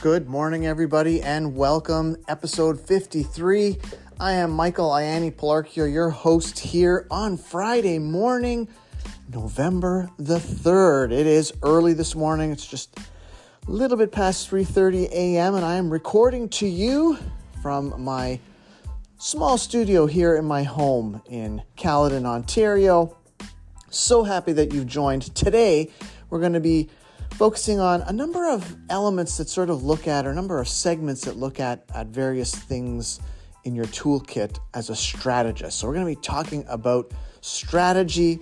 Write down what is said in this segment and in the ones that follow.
Good morning, everybody, and welcome. Episode 53. I am Michael Ianni Palarchio, your host here on Friday morning, November the 3rd. It is early this morning. It's just a little bit past 3:30 a.m. and I am recording to you from my small studio here in my home in Caledon, Ontario. So happy that you've joined. Today, we're going to be focusing on a number of elements that sort of look at, or a number of segments that look at, at various things in your toolkit as a strategist. So, we're going to be talking about strategy.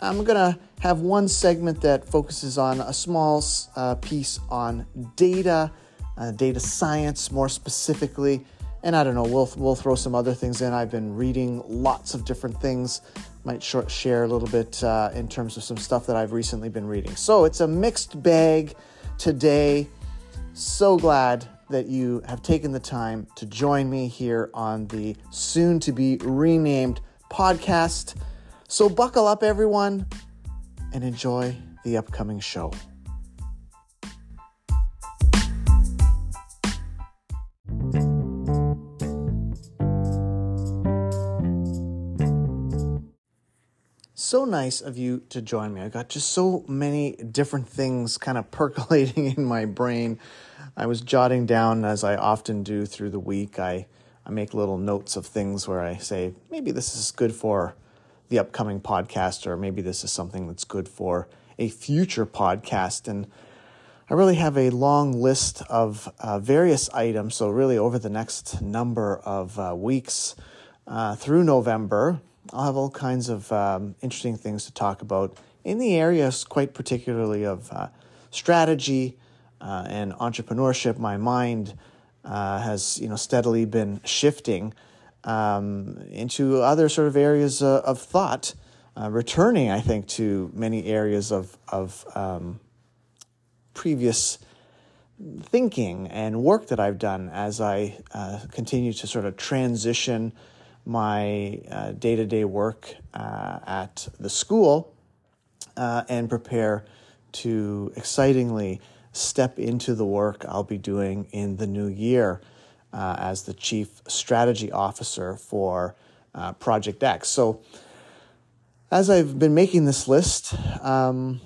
I'm going to have one segment that focuses on a small uh, piece on data, uh, data science more specifically. And I don't know, we'll, we'll throw some other things in. I've been reading lots of different things might short share a little bit uh, in terms of some stuff that I've recently been reading. So it's a mixed bag today. So glad that you have taken the time to join me here on the soon to be renamed podcast. So buckle up, everyone, and enjoy the upcoming show. So nice of you to join me. I got just so many different things kind of percolating in my brain. I was jotting down as I often do through the week. I I make little notes of things where I say maybe this is good for the upcoming podcast or maybe this is something that's good for a future podcast and I really have a long list of uh, various items. So, really, over the next number of uh, weeks uh, through November, I'll have all kinds of um, interesting things to talk about in the areas, quite particularly of uh, strategy uh, and entrepreneurship. My mind uh, has, you know, steadily been shifting um, into other sort of areas uh, of thought, uh, returning, I think, to many areas of of um, previous thinking and work that I've done as I uh, continue to sort of transition my day to day work uh, at the school uh, and prepare to excitingly step into the work I'll be doing in the new year uh, as the Chief Strategy Officer for Project X. So, as I've been making this list, um,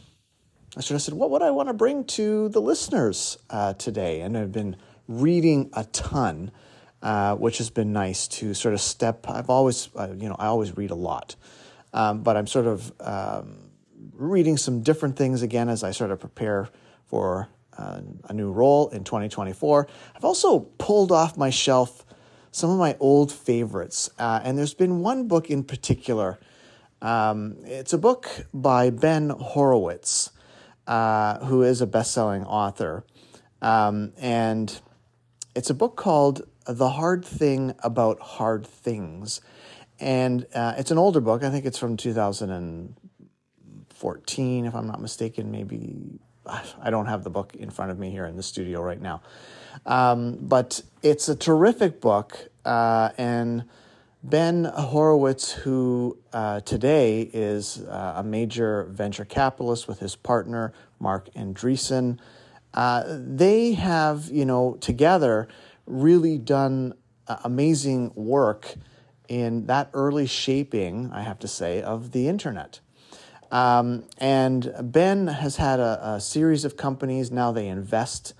I sort of said, what would I want to bring to the listeners uh, today? And I've been reading a ton uh, which has been nice to sort of step. I've always, uh, you know, I always read a lot, um, but I'm sort of um, reading some different things again as I sort of prepare for uh, a new role in 2024. I've also pulled off my shelf some of my old favorites, uh, and there's been one book in particular. Um, it's a book by Ben Horowitz, uh, who is a best-selling author, um, and it's a book called the Hard Thing About Hard Things. And uh, it's an older book. I think it's from 2014, if I'm not mistaken. Maybe I don't have the book in front of me here in the studio right now. Um, but it's a terrific book. Uh, and Ben Horowitz, who uh, today is uh, a major venture capitalist with his partner, Marc Andreessen, uh, they have, you know, together really done uh, amazing work in that early shaping, I have to say, of the internet. Um, and Ben has had a, a, series of companies. Now they invest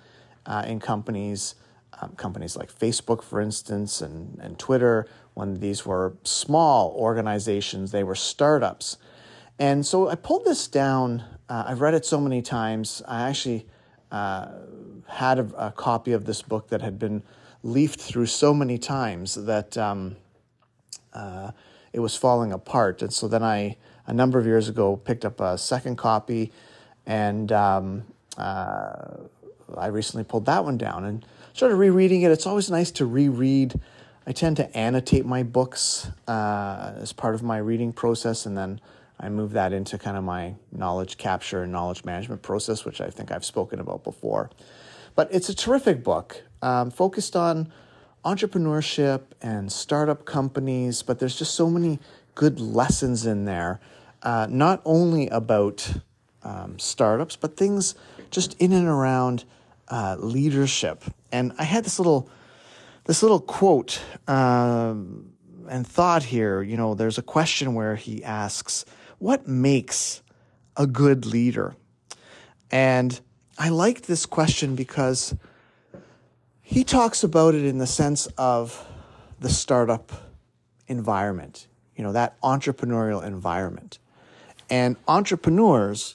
uh, in companies, um, companies like Facebook, for instance, and, and Twitter. When these were small organizations, they were startups. And so I pulled this down. Uh, I've read it so many times. I actually uh, had a, a, copy of this book that had been leafed through so many times that um, uh, it was falling apart. And so then I, a number of years ago, picked up a second copy, and um, uh, I recently pulled that one down and started rereading it. It's always nice to reread. I tend to annotate my books uh, as part of my reading process, and then I move that into kind of my knowledge capture and knowledge management process, which I think I've spoken about before. But it's a terrific book um, focused on entrepreneurship and startup companies, but there's just so many good lessons in there, uh, not only about um, startups, but things just in and around uh, leadership. And I had this little this little quote um, and thought here. You know, there's a question where he asks, "What makes a good leader?" And I liked this question because he talks about it in the sense of the startup environment, you know, that entrepreneurial environment. And entrepreneurs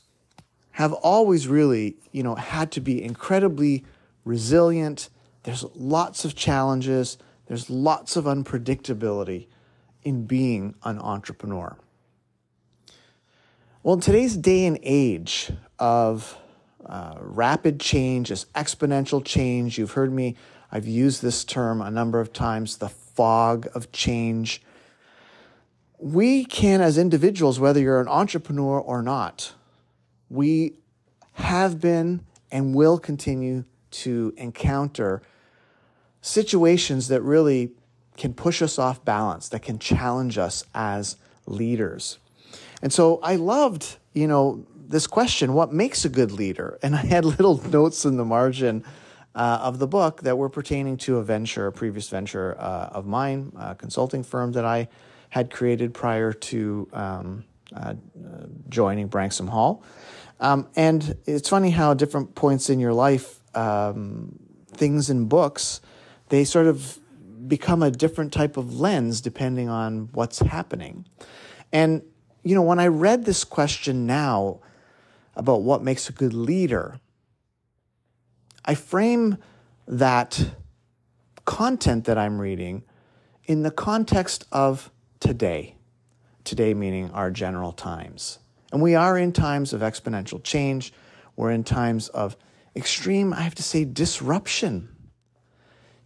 have always really, you know, had to be incredibly resilient. There's lots of challenges, there's lots of unpredictability in being an entrepreneur. Well, in today's day and age of uh, rapid change, this exponential change. You've heard me, I've used this term a number of times the fog of change. We can, as individuals, whether you're an entrepreneur or not, we have been and will continue to encounter situations that really can push us off balance, that can challenge us as leaders. And so I loved, you know, this question what makes a good leader? And I had little notes in the margin uh, of the book that were pertaining to a venture, a previous venture uh, of mine, a consulting firm that I had created prior to um, uh, joining Branksome Hall. Um, and it's funny how different points in your life, um, things in books, they sort of become a different type of lens depending on what's happening. And, you know, when I read this question now, about what makes a good leader, I frame that content that I'm reading in the context of today. Today, meaning our general times. And we are in times of exponential change. We're in times of extreme, I have to say, disruption.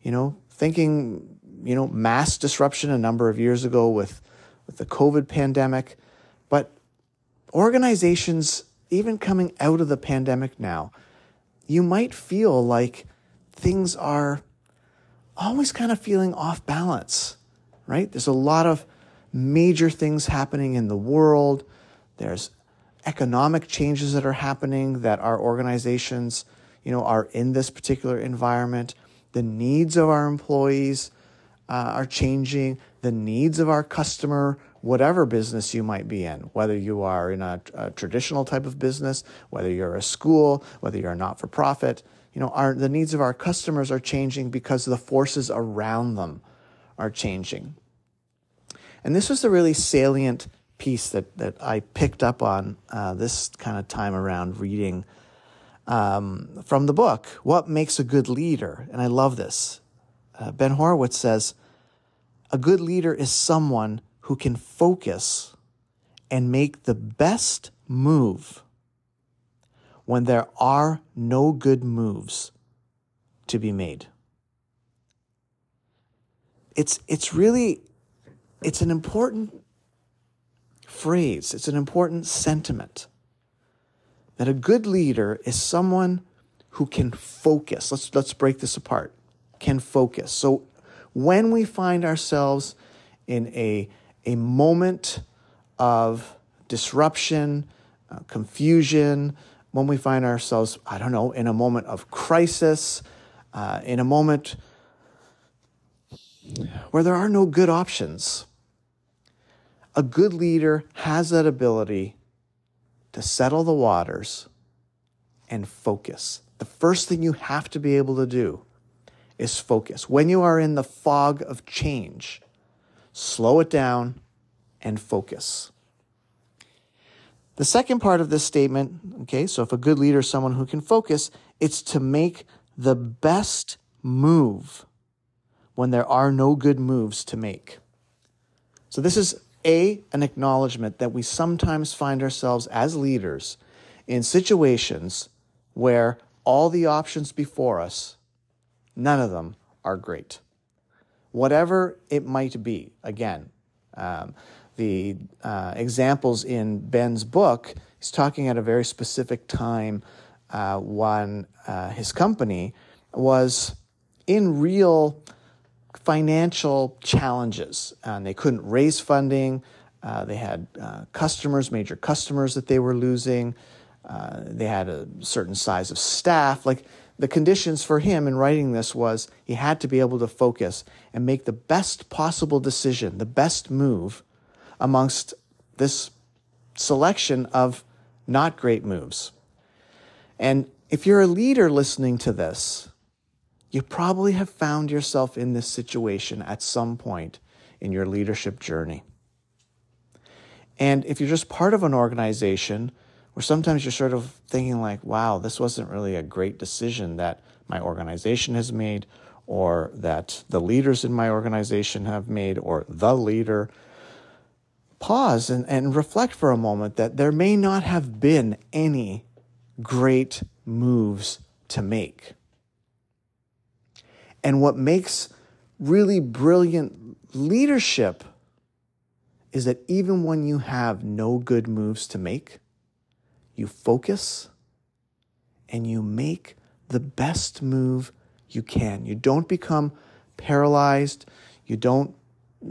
You know, thinking, you know, mass disruption a number of years ago with, with the COVID pandemic. But organizations even coming out of the pandemic now, you might feel like things are always kind of feeling off balance, right? There's a lot of major things happening in the world. There's economic changes that are happening that our organizations, you know, are in this particular environment. The needs of our employees uh, are changing. The needs of our customer whatever business you might be in, whether you are in a, a traditional type of business, whether you're a school, whether you're a not for profit. You know, our, the needs of our customers are changing because the forces around them are changing. And this was the really salient piece that, that I picked up on uh, this kind of time around reading um, from the book, What Makes a Good Leader? And I love this. Uh, ben Horowitz says, A good leader is someone who can focus and make the best move when there are no good moves to be made. It's, it's really, it's an important phrase. It's an important sentiment that a good leader is someone who can focus. Let's, let's break this apart. Can focus. So when we find ourselves in a a moment of disruption, uh, confusion, when we find ourselves, I don't know, in a moment of crisis, uh, in a moment where there are no good options. A good leader has that ability to settle the waters and focus. The first thing you have to be able to do is focus. When you are in the fog of change, slow it down, and focus. The second part of this statement, okay, so if a good leader is someone who can focus, it's to make the best move when there are no good moves to make. So this is a an acknowledgement that we sometimes find ourselves as leaders in situations where all the options before us, none of them are great whatever it might be. Again, um, the uh, examples in Ben's book, he's talking at a very specific time uh, when uh, his company was in real financial challenges. And they couldn't raise funding. Uh, they had uh, customers, major customers that they were losing. Uh, they had a certain size of staff. Like the conditions for him in writing this was he had to be able to focus and make the best possible decision, the best move amongst this selection of not great moves. And if you're a leader listening to this, you probably have found yourself in this situation at some point in your leadership journey. And if you're just part of an organization where sometimes you're sort of thinking, like, wow, this wasn't really a great decision that my organization has made, or that the leaders in my organization have made, or the leader, pause and, and reflect for a moment that there may not have been any great moves to make. And what makes really brilliant leadership is that even when you have no good moves to make, you focus and you make the best move you can. You don't become paralyzed. You don't,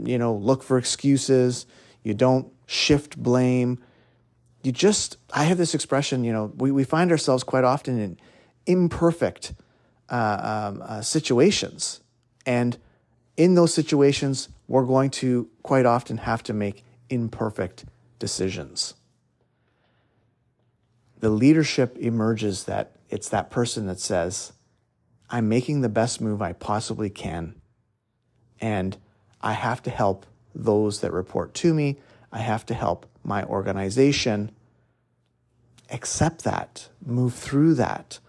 you know, look for excuses. You don't shift blame. You just, I have this expression, you know, we, we find ourselves quite often in imperfect uh, um, uh, situations. And in those situations, we're going to quite often have to make imperfect decisions. The leadership emerges that it's that person that says, I'm making the best move I possibly can. And I have to help those that report to me. I have to help my organization accept that, move through that,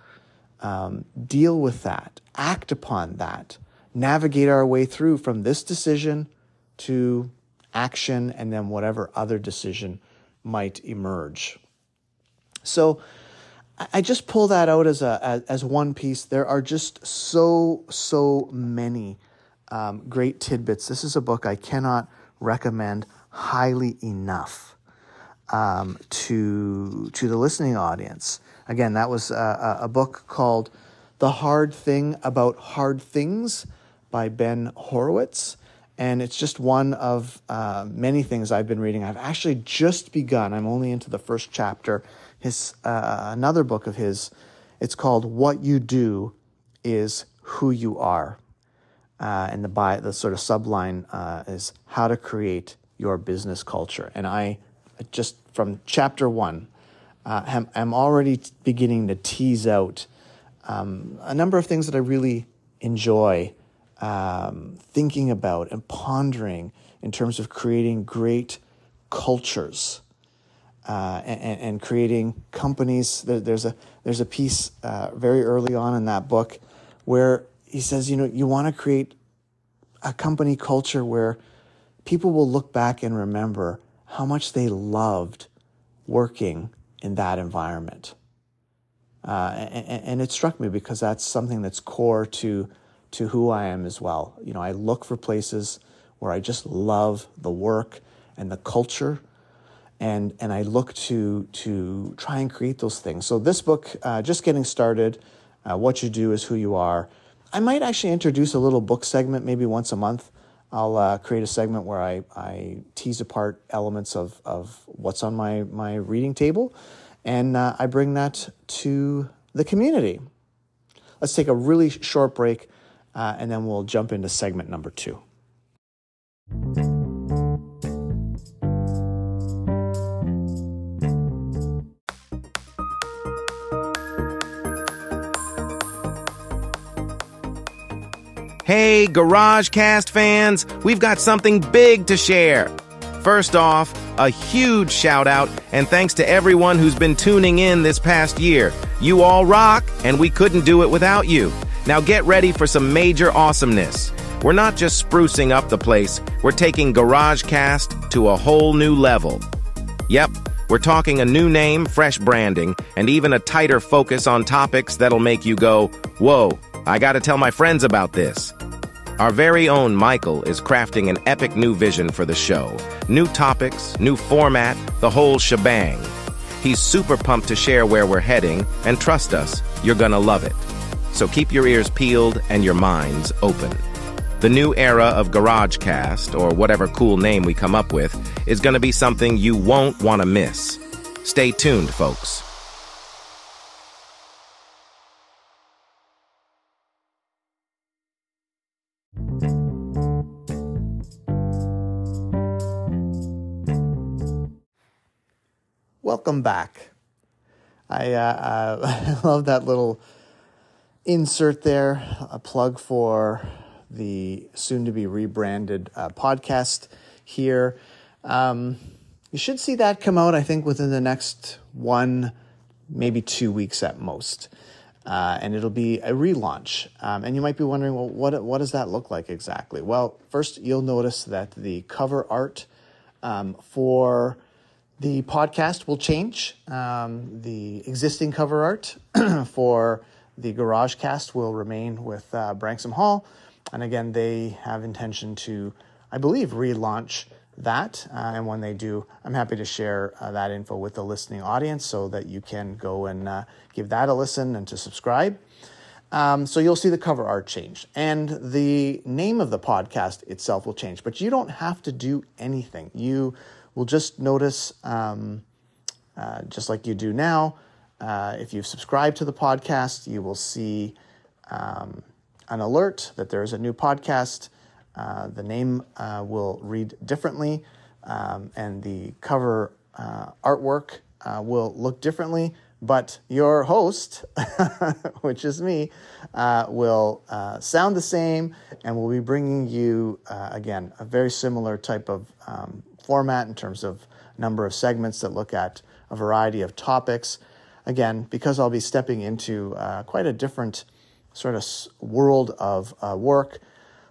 um, deal with that, act upon that, navigate our way through from this decision to action and then whatever other decision might emerge. So I just pull that out as a as, one piece. There are just so so many um, great tidbits. This is a book I cannot recommend highly enough um, to to the listening audience. Again, that was a, a book called "The Hard Thing About Hard Things" by Ben Horowitz, and it's just one of uh, many things I've been reading. I've actually just begun. I'm only into the first chapter. His uh, another book of his. It's called "What You Do Is Who You Are." uh, and the by the sort of subline uh, is how to create your business culture. And I just from chapter one, uh, am, am already beginning to tease out um, a number of things that I really enjoy um, thinking about and pondering in terms of creating great cultures. Uh, and, and, creating companies. There's a there's a piece uh, very early on in that book where he says, you know, you want to create a company culture where people will look back and remember how much they loved working in that environment. Uh, and, and, it struck me because that's something that's core to to who I am as well. You know, I look for places where I just love the work and the culture, and and I look to to try and create those things. So this book, uh, just getting started, uh, what you do is who you are. I might actually introduce a little book segment maybe once a month. I'll uh, create a segment where I, I tease apart elements of, of what's on my, my reading table and uh, I bring that to the community. Let's take a really short break uh, and then we'll jump into segment number two. Hey, GarageCast fans, we've got something big to share. First off, a huge shout out and thanks to everyone who's been tuning in this past year. You all rock, and we couldn't do it without you. Now get ready for some major awesomeness. We're not just sprucing up the place, we're taking GarageCast to a whole new level. Yep, we're talking a new name, fresh branding, and even a tighter focus on topics that'll make you go, whoa, I gotta tell my friends about this. Our very own Michael is crafting an epic new vision for the show. New topics, new format, the whole shebang. He's super pumped to share where we're heading, and trust us, you're gonna love it so keep your ears peeled and your minds open. The new era of GarageCast, or whatever cool name we come up with, is going to be something you won't want to miss. Stay tuned, folks. Welcome back. I, uh, uh I love that little insert there, a plug for the soon to be rebranded uh, podcast here. Um, you should see that come out, I think, within the next one, maybe two weeks at most. Uh, and it'll be a relaunch. Um, and you might be wondering, well, what, what does that look like exactly? Well, first, you'll notice that the cover art um, for the podcast will change. Um, the existing cover art for the Garage Cast will remain with uh, Branksome Hall. And again, they have intention to, I believe, relaunch that. Uh, and when they do, I'm happy to share uh, that info with the listening audience so that you can go and uh, give that a listen and to subscribe. Um, so you'll see the cover art change and the name of the podcast itself will change, but you don't have to do anything. You will just notice, um, uh, just like you do now, uh, if you've subscribed to the podcast, you will see um, an alert that there is a new podcast. Uh, the name uh, will read differently, um, and the cover uh, artwork uh, will look differently. But your host, which is me, will sound the same, and we'll be bringing you again a very similar type of um, format in terms of number of segments that look at a variety of topics. Again, because I'll be stepping into quite a different sort of world of uh, work,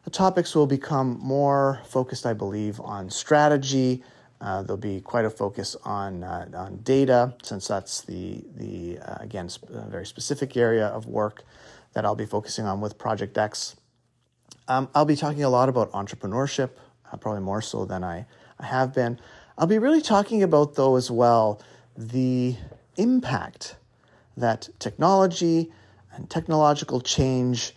the topics will become more focused, I believe, on strategy. Uh, there'll be quite a focus on uh, on data, since that's the the uh, again sp- very specific area of work that I'll be focusing on with Project X. Um, I'll be talking a lot about entrepreneurship, uh, probably more so than I, I have been. I'll be really talking about though as well the impact that technology and technological change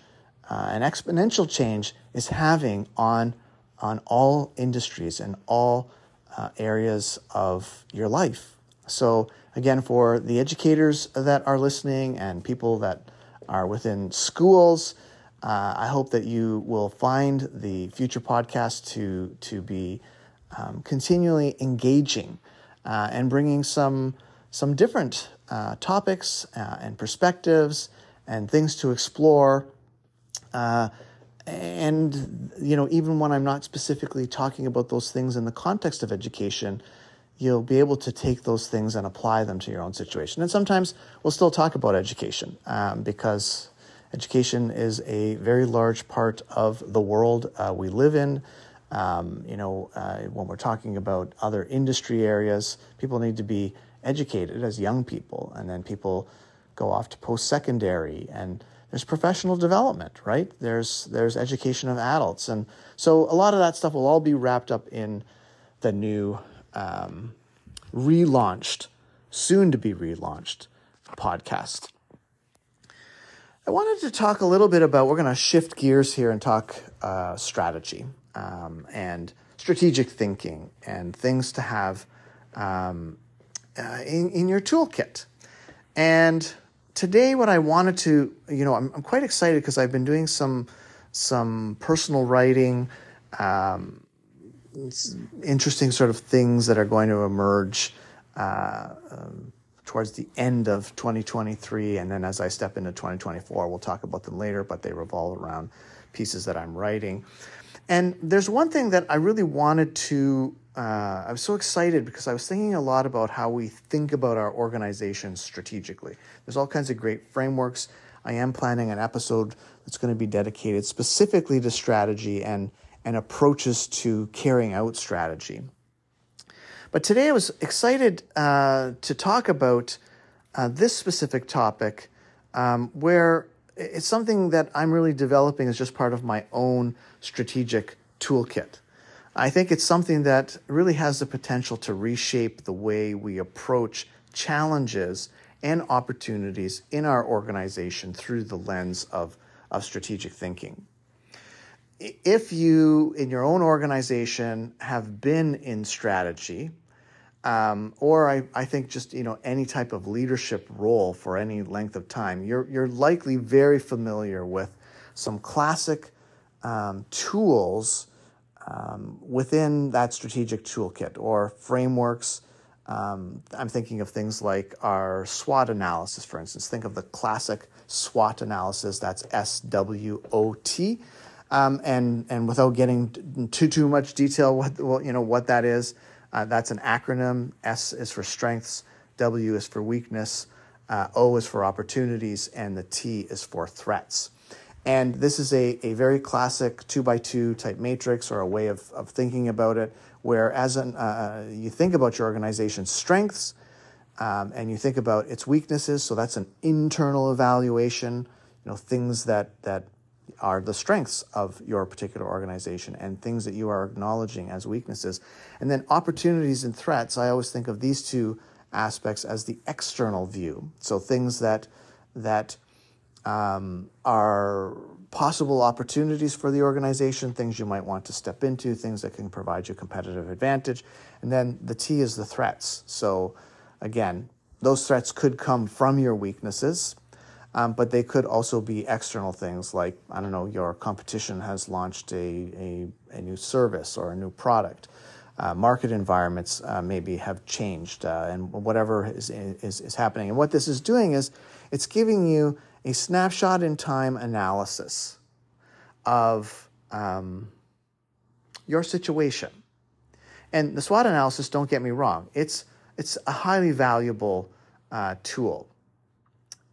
uh, and exponential change is having on, on all industries and all uh, areas of your life. So, again, for the educators that are listening and people that are within schools, uh, I hope that you will find the future podcast to, to be um, continually engaging uh, and bringing some, some different uh, topics uh, and perspectives and things to explore. Uh, and, you know, even when I'm not specifically talking about those things in the context of education, you'll be able to take those things and apply them to your own situation. And sometimes we'll still talk about education um, because education is a very large part of the world uh, we live in. Um, you know, uh, when we're talking about other industry areas, people need to be educated as young people, and then people go off to post secondary and there's professional development, right? There's there's education of adults, and so a lot of that stuff will all be wrapped up in the new um, relaunched, soon to be relaunched podcast. I wanted to talk a little bit about. We're going to shift gears here and talk uh, strategy um, and strategic thinking and things to have um, uh, in in your toolkit, and today what I wanted to, you know, I'm, I'm quite excited because I've been doing some some personal writing, um, interesting sort of things that are going to emerge uh, um, towards the end of 2023, and then as I step into 2024, we'll talk about them later. But they revolve around pieces that I'm writing. And there's one thing that I really wanted to uh, I was so excited because I was thinking a lot about how we think about our organization strategically. There's all kinds of great frameworks. I am planning an episode that's going to be dedicated specifically to strategy and, and approaches to carrying out strategy. But today I was excited uh, to talk about uh, this specific topic um, where it's something that I'm really developing as just part of my own strategic toolkit. I think it's something that really has the potential to reshape the way we approach challenges and opportunities in our organization through the lens of, of strategic thinking. If you, in your own organization, have been in strategy, um, or I, I think just you know any type of leadership role for any length of time, you're you're likely very familiar with some classic um, tools um, within that strategic toolkit or frameworks Um, I'm thinking of things like our SWOT analysis, for instance. Think of the classic SWOT analysis. That's S W O T. Um, and and without getting too too much detail, what well, you know what that is. Uh, that's an acronym. S is for strengths. W is for weakness. Uh, o is for opportunities, and the T is for threats. And this is a, a very classic two by two type matrix or a way of, of thinking about it, where as an, uh, you think about your organization's strengths um, and you think about its weaknesses, so that's an internal evaluation, you know, things that, that are the strengths of your particular organization and things that you are acknowledging as weaknesses. And then opportunities and threats, I always think of these two aspects as the external view. So things that, that um, are possible opportunities for the organization, things you might want to step into, things that can provide you competitive advantage. And then the T is the threats. So, again, those threats could come from your weaknesses, um, but they could also be external things like, I don't know, your competition has launched a, a, a new service or a new product. Uh, market environments uh, maybe have changed uh, and whatever is, is, is happening. And what this is doing is it's giving you a snapshot in time analysis of um, your situation. And the SWOT analysis, don't get me wrong, it's, it's a highly valuable uh, tool.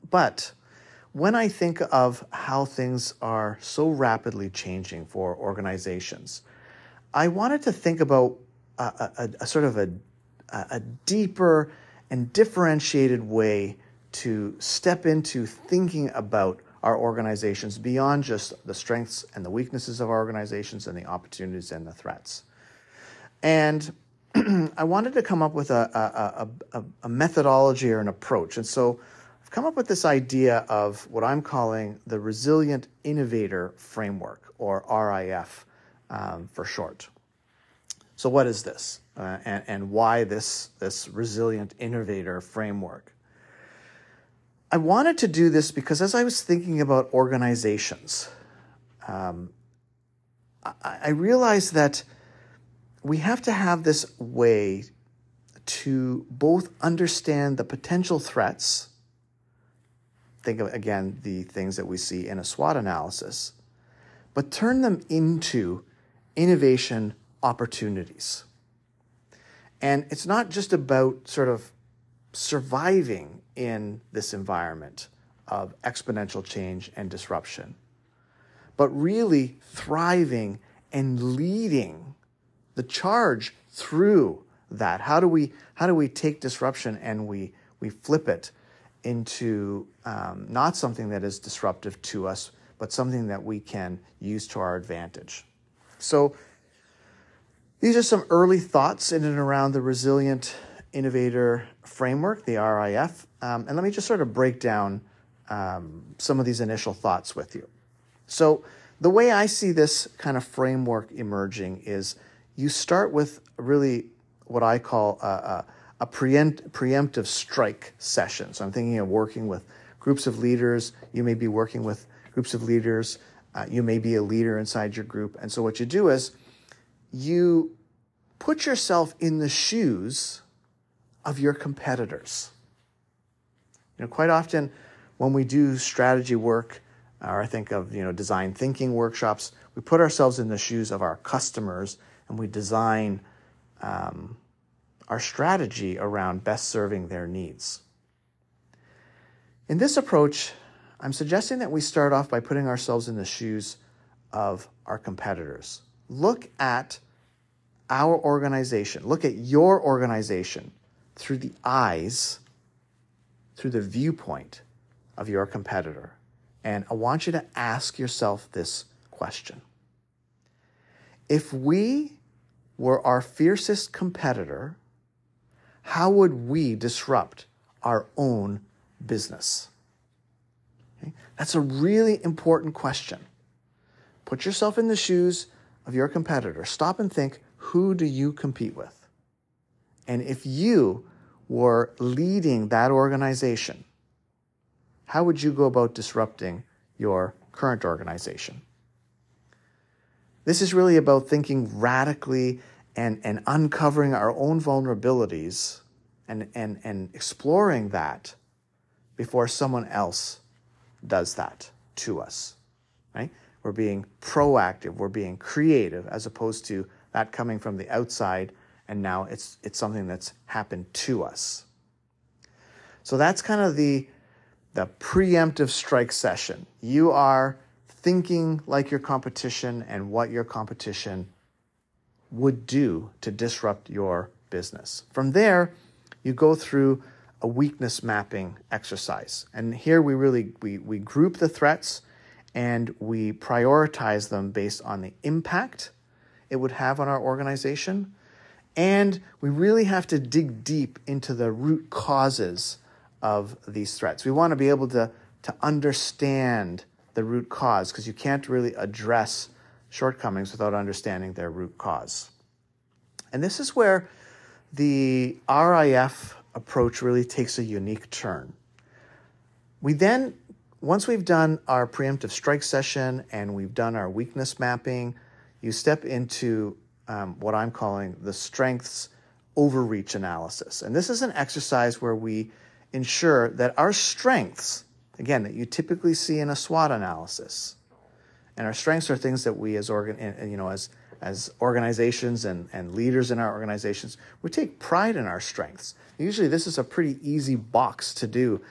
But when I think of how things are so rapidly changing for organizations, I wanted to think about a, a, a sort of a, a deeper and differentiated way to step into thinking about our organizations beyond just the strengths and the weaknesses of our organizations and the opportunities and the threats. And I wanted to come up with a, a, a, a, methodology or an approach. And so I've come up with this idea of what I'm calling the Resilient Innovator Framework, or RIF um, for short. So, what is this? Uh, and, and why this, this Resilient Innovator Framework? I wanted to do this because as I was thinking about organizations, um, I, I realized that we have to have this way to both understand the potential threats. Think of, again, the things that we see in a SWOT analysis, but turn them into innovation opportunities. And it's not just about sort of surviving in this environment of exponential change and disruption, but really thriving and leading the charge through that. How do we how do we take disruption and we we flip it into um, not something that is disruptive to us, but something that we can use to our advantage. So these are some early thoughts in and around the resilient innovator framework, the RIF. Um, and let me just sort of break down um, some of these initial thoughts with you. So, the way I see this kind of framework emerging is you start with really what I call a, a, a preempt, preemptive strike session. So, I'm thinking of working with groups of leaders. You may be working with groups of leaders. Uh, you may be a leader inside your group. And so, what you do is you put yourself in the shoes of your competitors. You know, quite often when we do strategy work, or I think of you know design thinking workshops, we put ourselves in the shoes of our customers and we design um, our strategy around best serving their needs. In this approach, I'm suggesting that we start off by putting ourselves in the shoes of our competitors. Look at our organization, look at your organization through the eyes, through the viewpoint of your competitor. And I want you to ask yourself this question If we were our fiercest competitor, how would we disrupt our own business? Okay? That's a really important question. Put yourself in the shoes of your competitor. Stop and think who do you compete with? And if you were leading that organization, how would you go about disrupting your current organization? This is really about thinking radically and, and uncovering our own vulnerabilities and, and, and exploring that before someone else does that to us, right? We're being proactive, we're being creative, as opposed to that coming from the outside, and now it's, it's something that's happened to us. So that's kind of the, the preemptive strike session. You are thinking like your competition and what your competition would do to disrupt your business. From there, you go through a weakness mapping exercise. And here we really we, we group the threats and we prioritize them based on the impact it would have on our organization. And we really have to dig deep into the root causes of these threats. We want to be able to, to understand the root cause because you can't really address shortcomings without understanding their root cause. And this is where the RIF approach really takes a unique turn. We then, once we've done our preemptive strike session and we've done our weakness mapping, you step into um, what I'm calling the strengths overreach analysis. And this is an exercise where we ensure that our strengths, again, that you typically see in a SWOT analysis, and our strengths are things that we as organ, you know, as as organizations and, and leaders in our organizations, we take pride in our strengths. Usually, this is a pretty easy box to do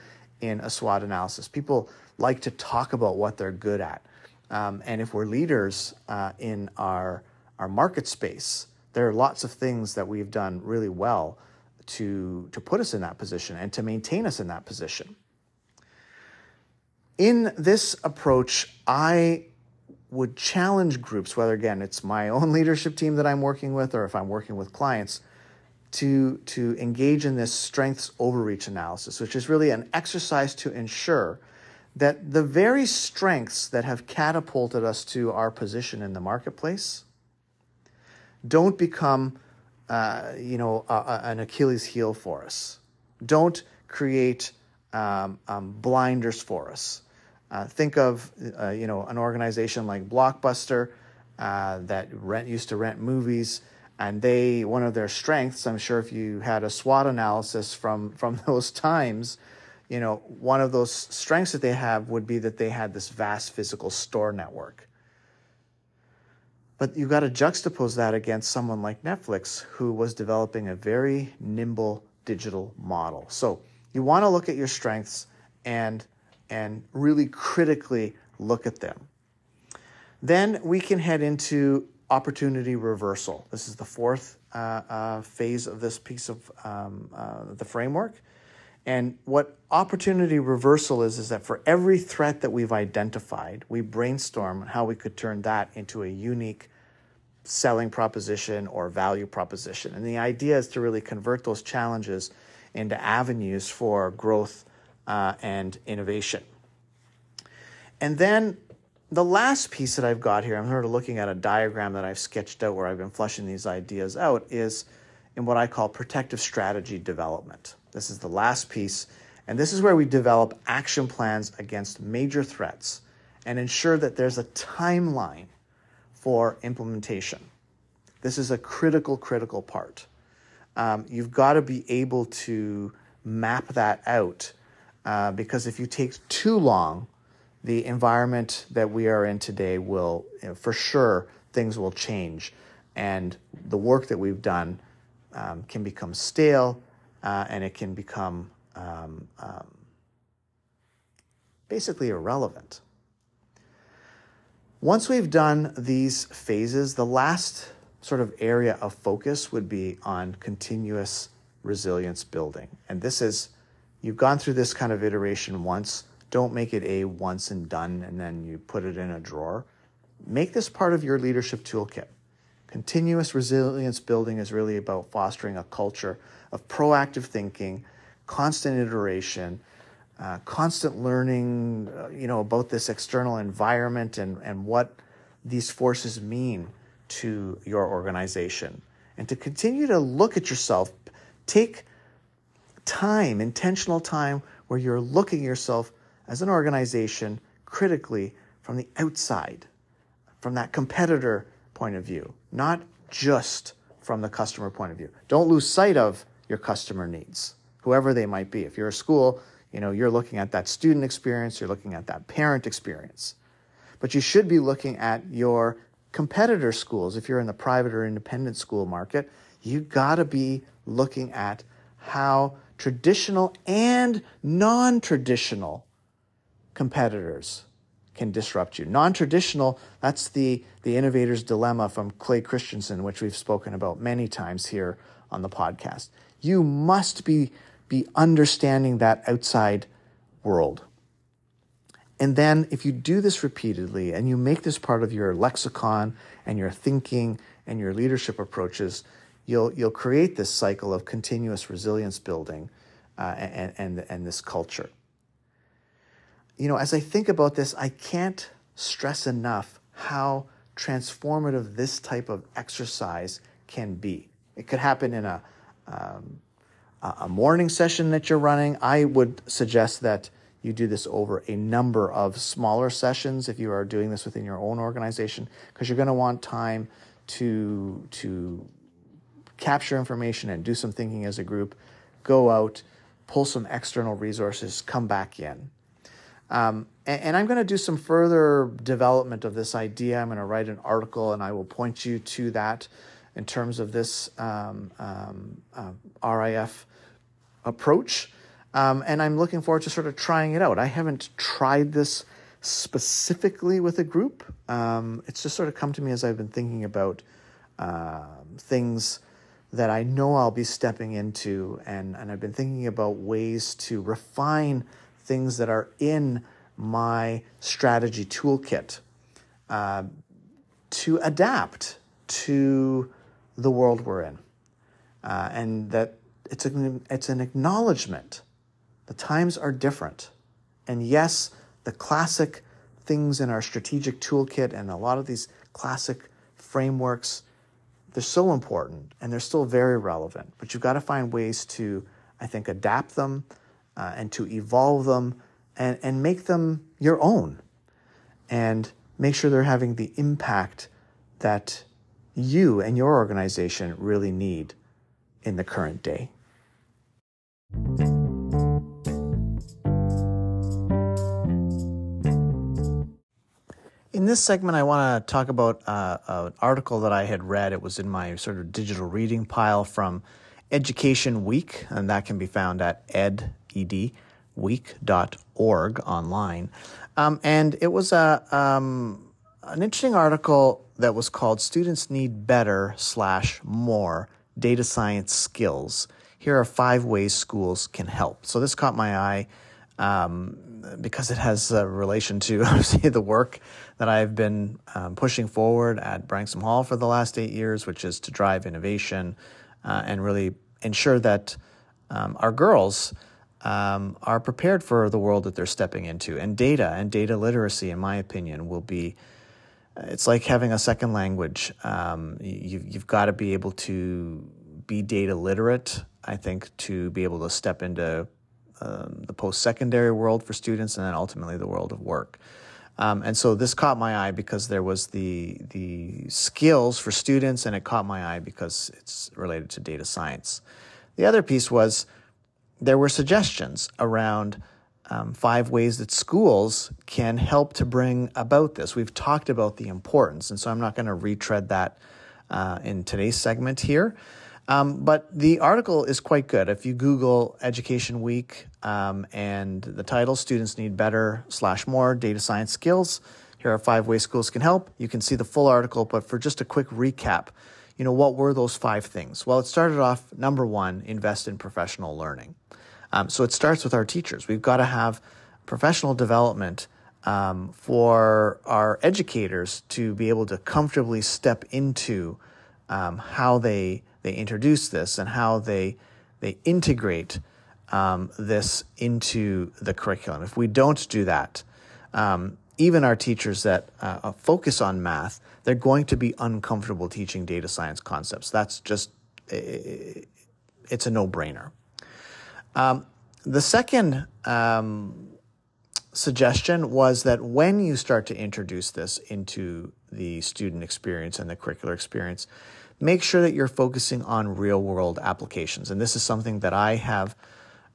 in a SWOT analysis. People like to talk about what they're good at. Um, and if we're leaders uh, in our, our market space, there are lots of things that we've done really well to, to put us in that position and to maintain us in that position. In this approach, I would challenge groups, whether again it's my own leadership team that I'm working with or if I'm working with clients, to, to engage in this strengths overreach analysis, which is really an exercise to ensure that the very strengths that have catapulted us to our position in the marketplace don't become, uh, you know, a, a, an Achilles heel for us. Don't create um, um, blinders for us. Uh, think of uh, you know an organization like Blockbuster uh, that rent used to rent movies, and they one of their strengths. I'm sure if you had a SWOT analysis from from those times, you know one of those strengths that they have would be that they had this vast physical store network. But you got to juxtapose that against someone like Netflix, who was developing a very nimble digital model. So you want to look at your strengths and and really critically look at them. Then we can head into opportunity reversal. This is the fourth uh, uh, phase of this piece of um, uh, the framework. And what opportunity reversal is, is that for every threat that we've identified, we brainstorm how we could turn that into a unique selling proposition or value proposition. And the idea is to really convert those challenges into avenues for growth uh, and innovation. And then the last piece that I've got here, I'm sort of looking at a diagram that I've sketched out where I've been fleshing these ideas out, is in what I call protective strategy development. This is the last piece, and this is where we develop action plans against major threats and ensure that there's a timeline for implementation. This is a critical, critical part. Um, you've got to be able to map that out uh, because if you take too long, the environment that we are in today will, you know, for sure, things will change. And the work that we've done um, can become stale uh, and it can become um, um, basically irrelevant. Once we've done these phases, the last sort of area of focus would be on continuous resilience building. And this is You've gone through this kind of iteration once. Don't make it a once and done and then you put it in a drawer. Make this part of your leadership toolkit. Continuous resilience building is really about fostering a culture of proactive thinking, constant iteration, uh, constant learning, uh, you know, about this external environment and, and what these forces mean to your organization. And to continue to look at yourself, take time, intentional time, where you're looking yourself as an organization critically from the outside, from that competitor point of view, not just from the customer point of view. Don't lose sight of your customer needs, whoever they might be. If you're a school, you know, you're looking at that student experience, you're looking at that parent experience. But you should be looking at your competitor schools. If you're in the private or independent school market, you got to be looking at how traditional and non traditional competitors can disrupt you. Non traditional, that's the, the innovator's dilemma from Clay Christensen, which we've spoken about many times here on the podcast. You must be, be understanding that outside world. And then, if you do this repeatedly and you make this part of your lexicon and your thinking and your leadership approaches, you'll, you'll create this cycle of continuous resilience building uh, and, and, and this culture. You know, as I think about this, I can't stress enough how transformative this type of exercise can be. It could happen in a, um, a morning session that you're running. I would suggest that you do this over a number of smaller sessions if you are doing this within your own organization because you're going to want time to to capture information and do some thinking as a group go out pull some external resources come back in um, and, and, i'm going to do some further development of this idea i'm going to write an article and i will point you to that in terms of this um, um, uh, RIF approach um, and I'm looking forward to sort of trying it out. I haven't tried this specifically with a group. Um, it's just sort of come to me as I've been thinking about uh, things that I know I'll be stepping into, and, and I've been thinking about ways to refine things that are in my strategy toolkit uh, to adapt to the world we're in. Uh, and that it's an, it's an acknowledgement the times are different. And yes, the classic things in our strategic toolkit and a lot of these classic frameworks, they're so important and they're still very relevant. But you've got to find ways to, I think, adapt them uh, and to evolve them and, and make them your own and make sure they're having the impact that you and your organization really need in the current day. In this segment, I want to talk about uh, an article that I had read. It was in my sort of digital reading pile from Education Week, and that can be found at edweek.org online. Um, and it was a um, an interesting article that was called "Students Need Better slash More Data Science Skills." Here are five ways schools can help. So this caught my eye um, because it has a relation to obviously the work that I've been um, pushing forward at Branksome Hall for the last eight years, which is to drive innovation uh, and really ensure that um, our girls um, are prepared for the world that they're stepping into. And data and data literacy, in my opinion, will be. It's like having a second language. Um, you, you've got to be able to be data literate, I think, to be able to step into um, the post secondary world for students and then ultimately the world of work. Um, and so this caught my eye because there was the the skills for students, and it caught my eye because it's related to data science. The other piece was there were suggestions around um, five ways that schools can help to bring about this. We've talked about the importance, and so I'm not going to retread that uh, in today's segment here. Um, but the article is quite good. If you Google Education Week um, and the title, Students Need Better slash More Data Science Skills, here are five ways schools can help. You can see the full article, but for just a quick recap, you know, what were those five things? Well, it started off number one, invest in professional learning. Um, so it starts with our teachers. We've got to have professional development um, for our educators to be able to comfortably step into um, how they they introduce this and how they they integrate um, this into the curriculum. If we don't do that, um, even our teachers that uh, focus on math, they're going to be uncomfortable teaching data science concepts. That's just it's a no brainer. Um, the second um, suggestion was that when you start to introduce this into the student experience and the curricular experience, make sure that you're focusing on real world applications. And this is something that I have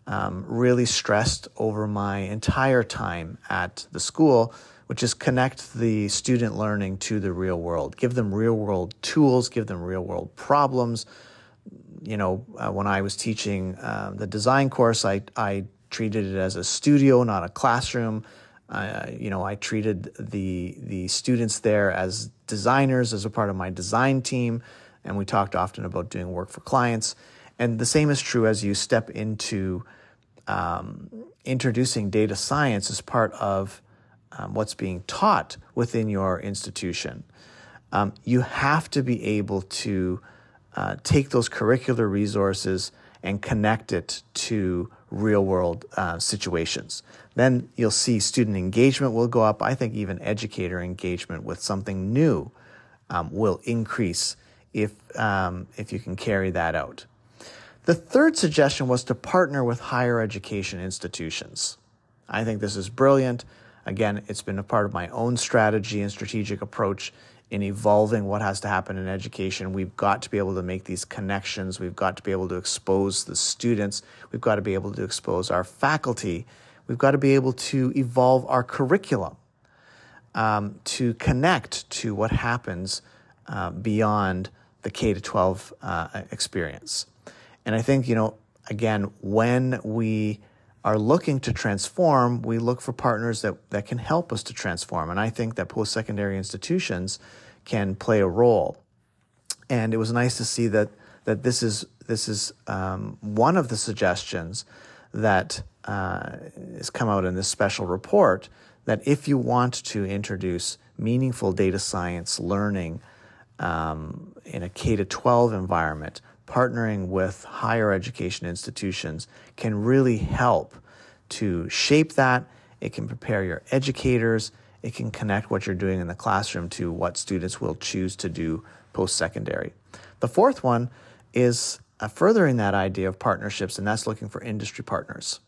um, really stressed over my entire time at the school, which is connect the student learning to the real world. Give them real world tools, give them real world problems. You know, uh, when I was teaching uh, the design course, I, I treated it as a studio, not a classroom. Uh, you know, I treated the the students there as designers, as a part of my design team, and we talked often about doing work for clients. And the same is true as you step into um, introducing data science as part of um, what's being taught within your institution. Um, you have to be able to uh, take those curricular resources and connect it to real world uh, situations. Then you'll see student engagement will go up. I think even educator engagement with something new um, will increase if, um, if you can carry that out. The third suggestion was to partner with higher education institutions. I think this is brilliant. Again, it's been a part of my own strategy and strategic approach in evolving what has to happen in education. We've got to be able to make these connections. We've got to be able to expose the students. We've got to be able to expose our faculty. We've got to be able to evolve our curriculum um, to connect to what happens uh, beyond the K to 12 uh, experience. And I think, you know, again, when we are looking to transform, we look for partners that, that can help us to transform. And I think that post secondary institutions can play a role. And it was nice to see that, that this is, this is um, one of the suggestions that uh, has come out in this special report that if you want to introduce meaningful data science learning um, in a K to 12 environment, partnering with higher education institutions can really help to shape that. It can prepare your educators. It can connect what you're doing in the classroom to what students will choose to do post secondary. The fourth one is uh, furthering that idea of partnerships, and that's looking for industry partners.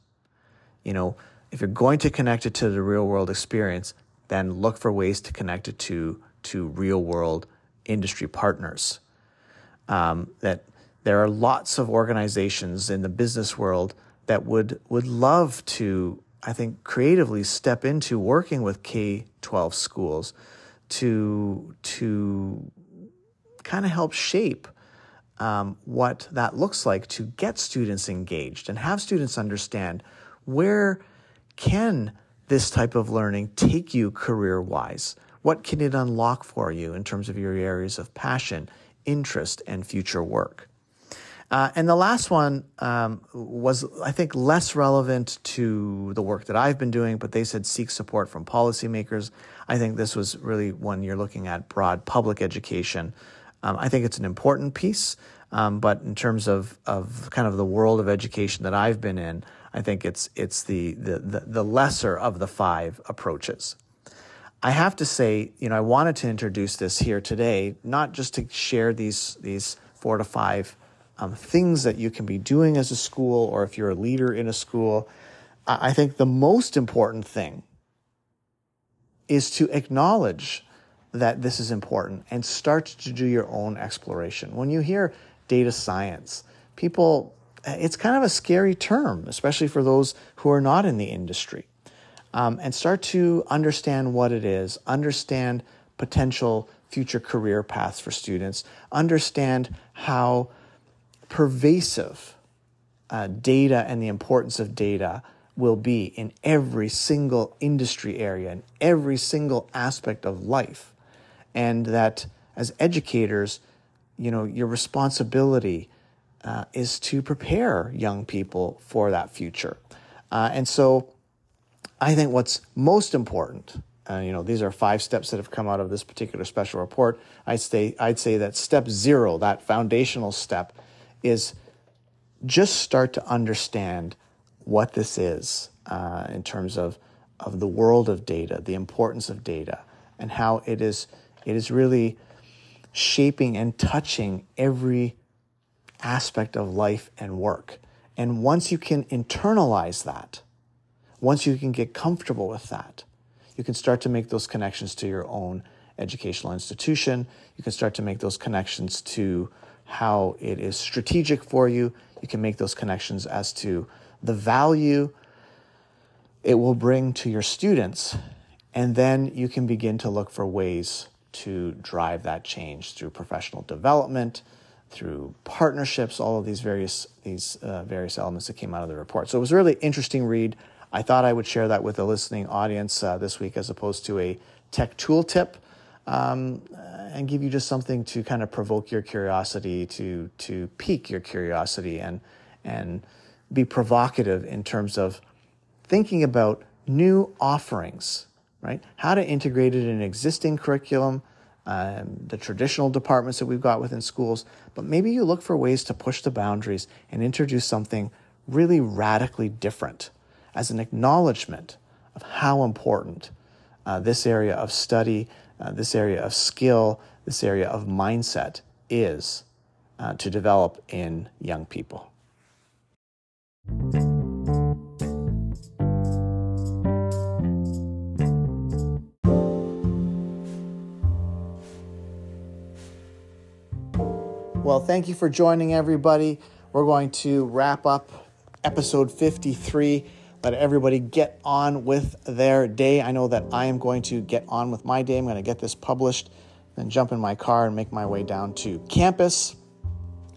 You know, if you're going to connect it to the real world experience, then look for ways to connect it to, to real world industry partners. Um, that there are lots of organizations in the business world that would would love to, I think, creatively step into working with K twelve schools to to kind of help shape um, what that looks like to get students engaged and have students understand where can this type of learning take you career wise? What can it unlock for you in terms of your areas of passion, interest, and future work? Uh, and the last one um, was, I think, less relevant to the work that I've been doing, but they said seek support from policymakers. I think this was really when you're looking at broad public education. Um, I think it's an important piece, um, but in terms of, of kind of the world of education that I've been in, I think it's, it's the, the, the, the lesser of the five approaches. I have to say, you know, I wanted to introduce this here today, not just to share these, these four to five um, things that you can be doing as a school or if you're a leader in a school. I think the most important thing is to acknowledge that this is important and start to do your own exploration. When you hear data science, people, it's kind of a scary term, especially for those who are not in the industry. Um, and start to understand what it is, understand potential future career paths for students, understand how pervasive uh, data and the importance of data will be in every single industry area and every single aspect of life. And that as educators, you know, your responsibility uh, is to prepare young people for that future. Uh, and so I think what's most important, uh, you know, these are five steps that have come out of this particular special report. I'd say, I'd say that step zero, that foundational step, is just start to understand what this is uh, in terms of, of the world of data, the importance of data, and how it is, it is really shaping and touching every aspect of life and work. And once you can internalize that, once you can get comfortable with that, you can start to make those connections to your own educational institution. You can start to make those connections to how it is strategic for you. You can make those connections as to the value it will bring to your students. And then you can begin to look for ways to drive that change through professional development, through partnerships, all of these various these uh, various elements that came out of the report. So it was a really interesting read. I thought I would share that with the listening audience uh, this week, as opposed to a tech tool tip, um, and give you just something to kind of provoke your curiosity, to to pique your curiosity, and and be provocative in terms of thinking about new offerings, right? How to integrate it in existing curriculum, um, the traditional departments that we've got within schools, but maybe you look for ways to push the boundaries and introduce something really radically different as an acknowledgement of how important uh, this area of study, uh, this area of skill, this area of mindset is uh, to develop in young people. Well, thank you for joining everybody. We're going to wrap up episode 53. Let everybody get on with their day. I know that I am going to get on with my day. I'm going to get this published, then jump in my car and make my way down to campus.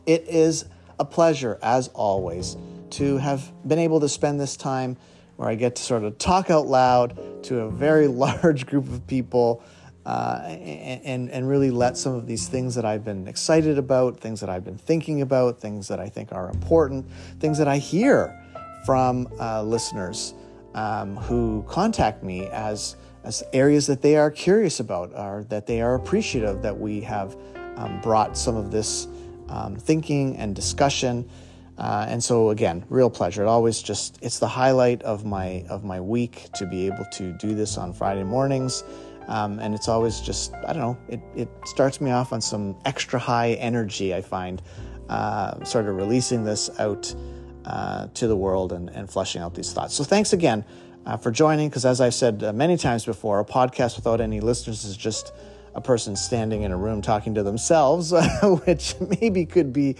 It is a pleasure, as always, to have been able to spend this time where I get to sort of talk out loud to a very large group of people uh, and, and really let some of these things that I've been excited about, things that I've been thinking about, things that I think are important, things that I hear from uh, listeners um, who contact me as, as areas that they are curious about or that they are appreciative that we have um, brought some of this um, thinking and discussion. Uh, and so again, real pleasure. It always just it's the highlight of my of my week to be able to do this on Friday mornings. Um, and it's always just, I don't know, it, it starts me off on some extra high energy, I find, uh, sort of releasing this out uh, to the world and, and flushing out these thoughts. So thanks again uh, for joining, because as I've said uh, many times before, a podcast without any listeners is just a person standing in a room talking to themselves, which maybe could be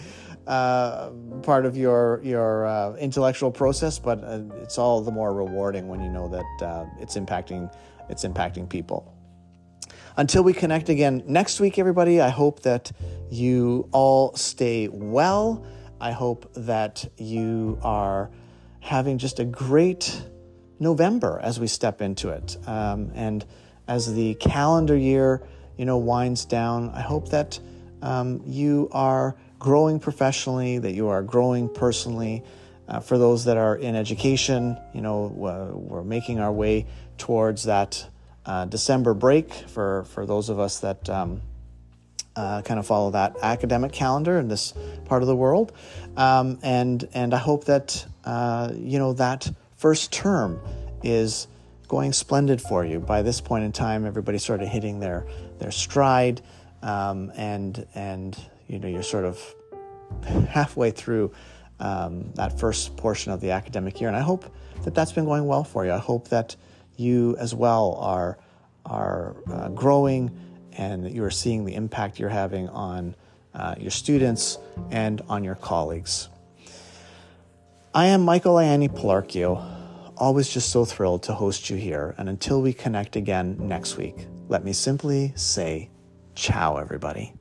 uh, part of your your uh, intellectual process, but uh, it's all the more rewarding when you know that it's impacting it's impacting people. Until we connect again next week, everybody, I hope that you all stay well. I hope that you are having just a great November as we step into it. Um, and as the calendar year, you know, winds down, I hope that um, you are growing professionally, that you are growing personally. Uh, for those that are in education, you know, we're making our way towards that uh, December break for, for those of us that um, uh, kind of follow that academic calendar in this part of the world. Um, and, and I hope that, uh, you know, that first term is going splendid for you. By this point in time, everybody's sort of hitting their, their stride. Um, and, and, you know, you're sort of halfway through um, that first portion of the academic year. And I hope that that's been going well for you. I hope that you as well are, are uh, growing and that you are seeing the impact you're having on uh, your students and on your colleagues. I am Michael Ianni Palarchio, always just so thrilled to host you here. And until we connect again next week, let me simply say, ciao, everybody.